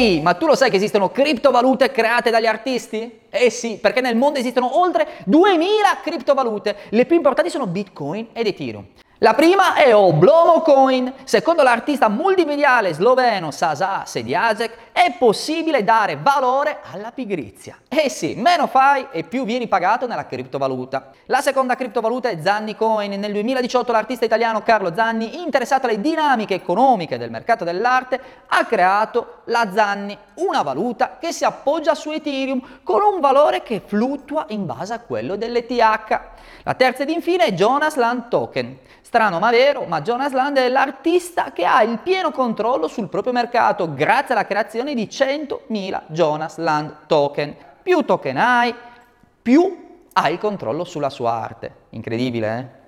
Ehi, ma tu lo sai che esistono criptovalute create dagli artisti? Eh sì, perché nel mondo esistono oltre 2000 criptovalute. Le più importanti sono Bitcoin ed Ethereum. La prima è Oblomo Coin. Secondo l'artista multimediale sloveno Sasa Sediacek è possibile dare valore alla pigrizia. Eh sì, meno fai e più vieni pagato nella criptovaluta. La seconda criptovaluta è Zanni Coin. Nel 2018 l'artista italiano Carlo Zanni, interessato alle dinamiche economiche del mercato dell'arte, ha creato la Zanni, una valuta che si appoggia su Ethereum con un valore che fluttua in base a quello dell'ETH. La terza ed infine è Jonas Land Token. Strano ma vero, ma Jonas Land è l'artista che ha il pieno controllo sul proprio mercato grazie alla creazione di 100.000 Jonas Land token. Più token hai, più hai il controllo sulla sua arte. Incredibile, eh?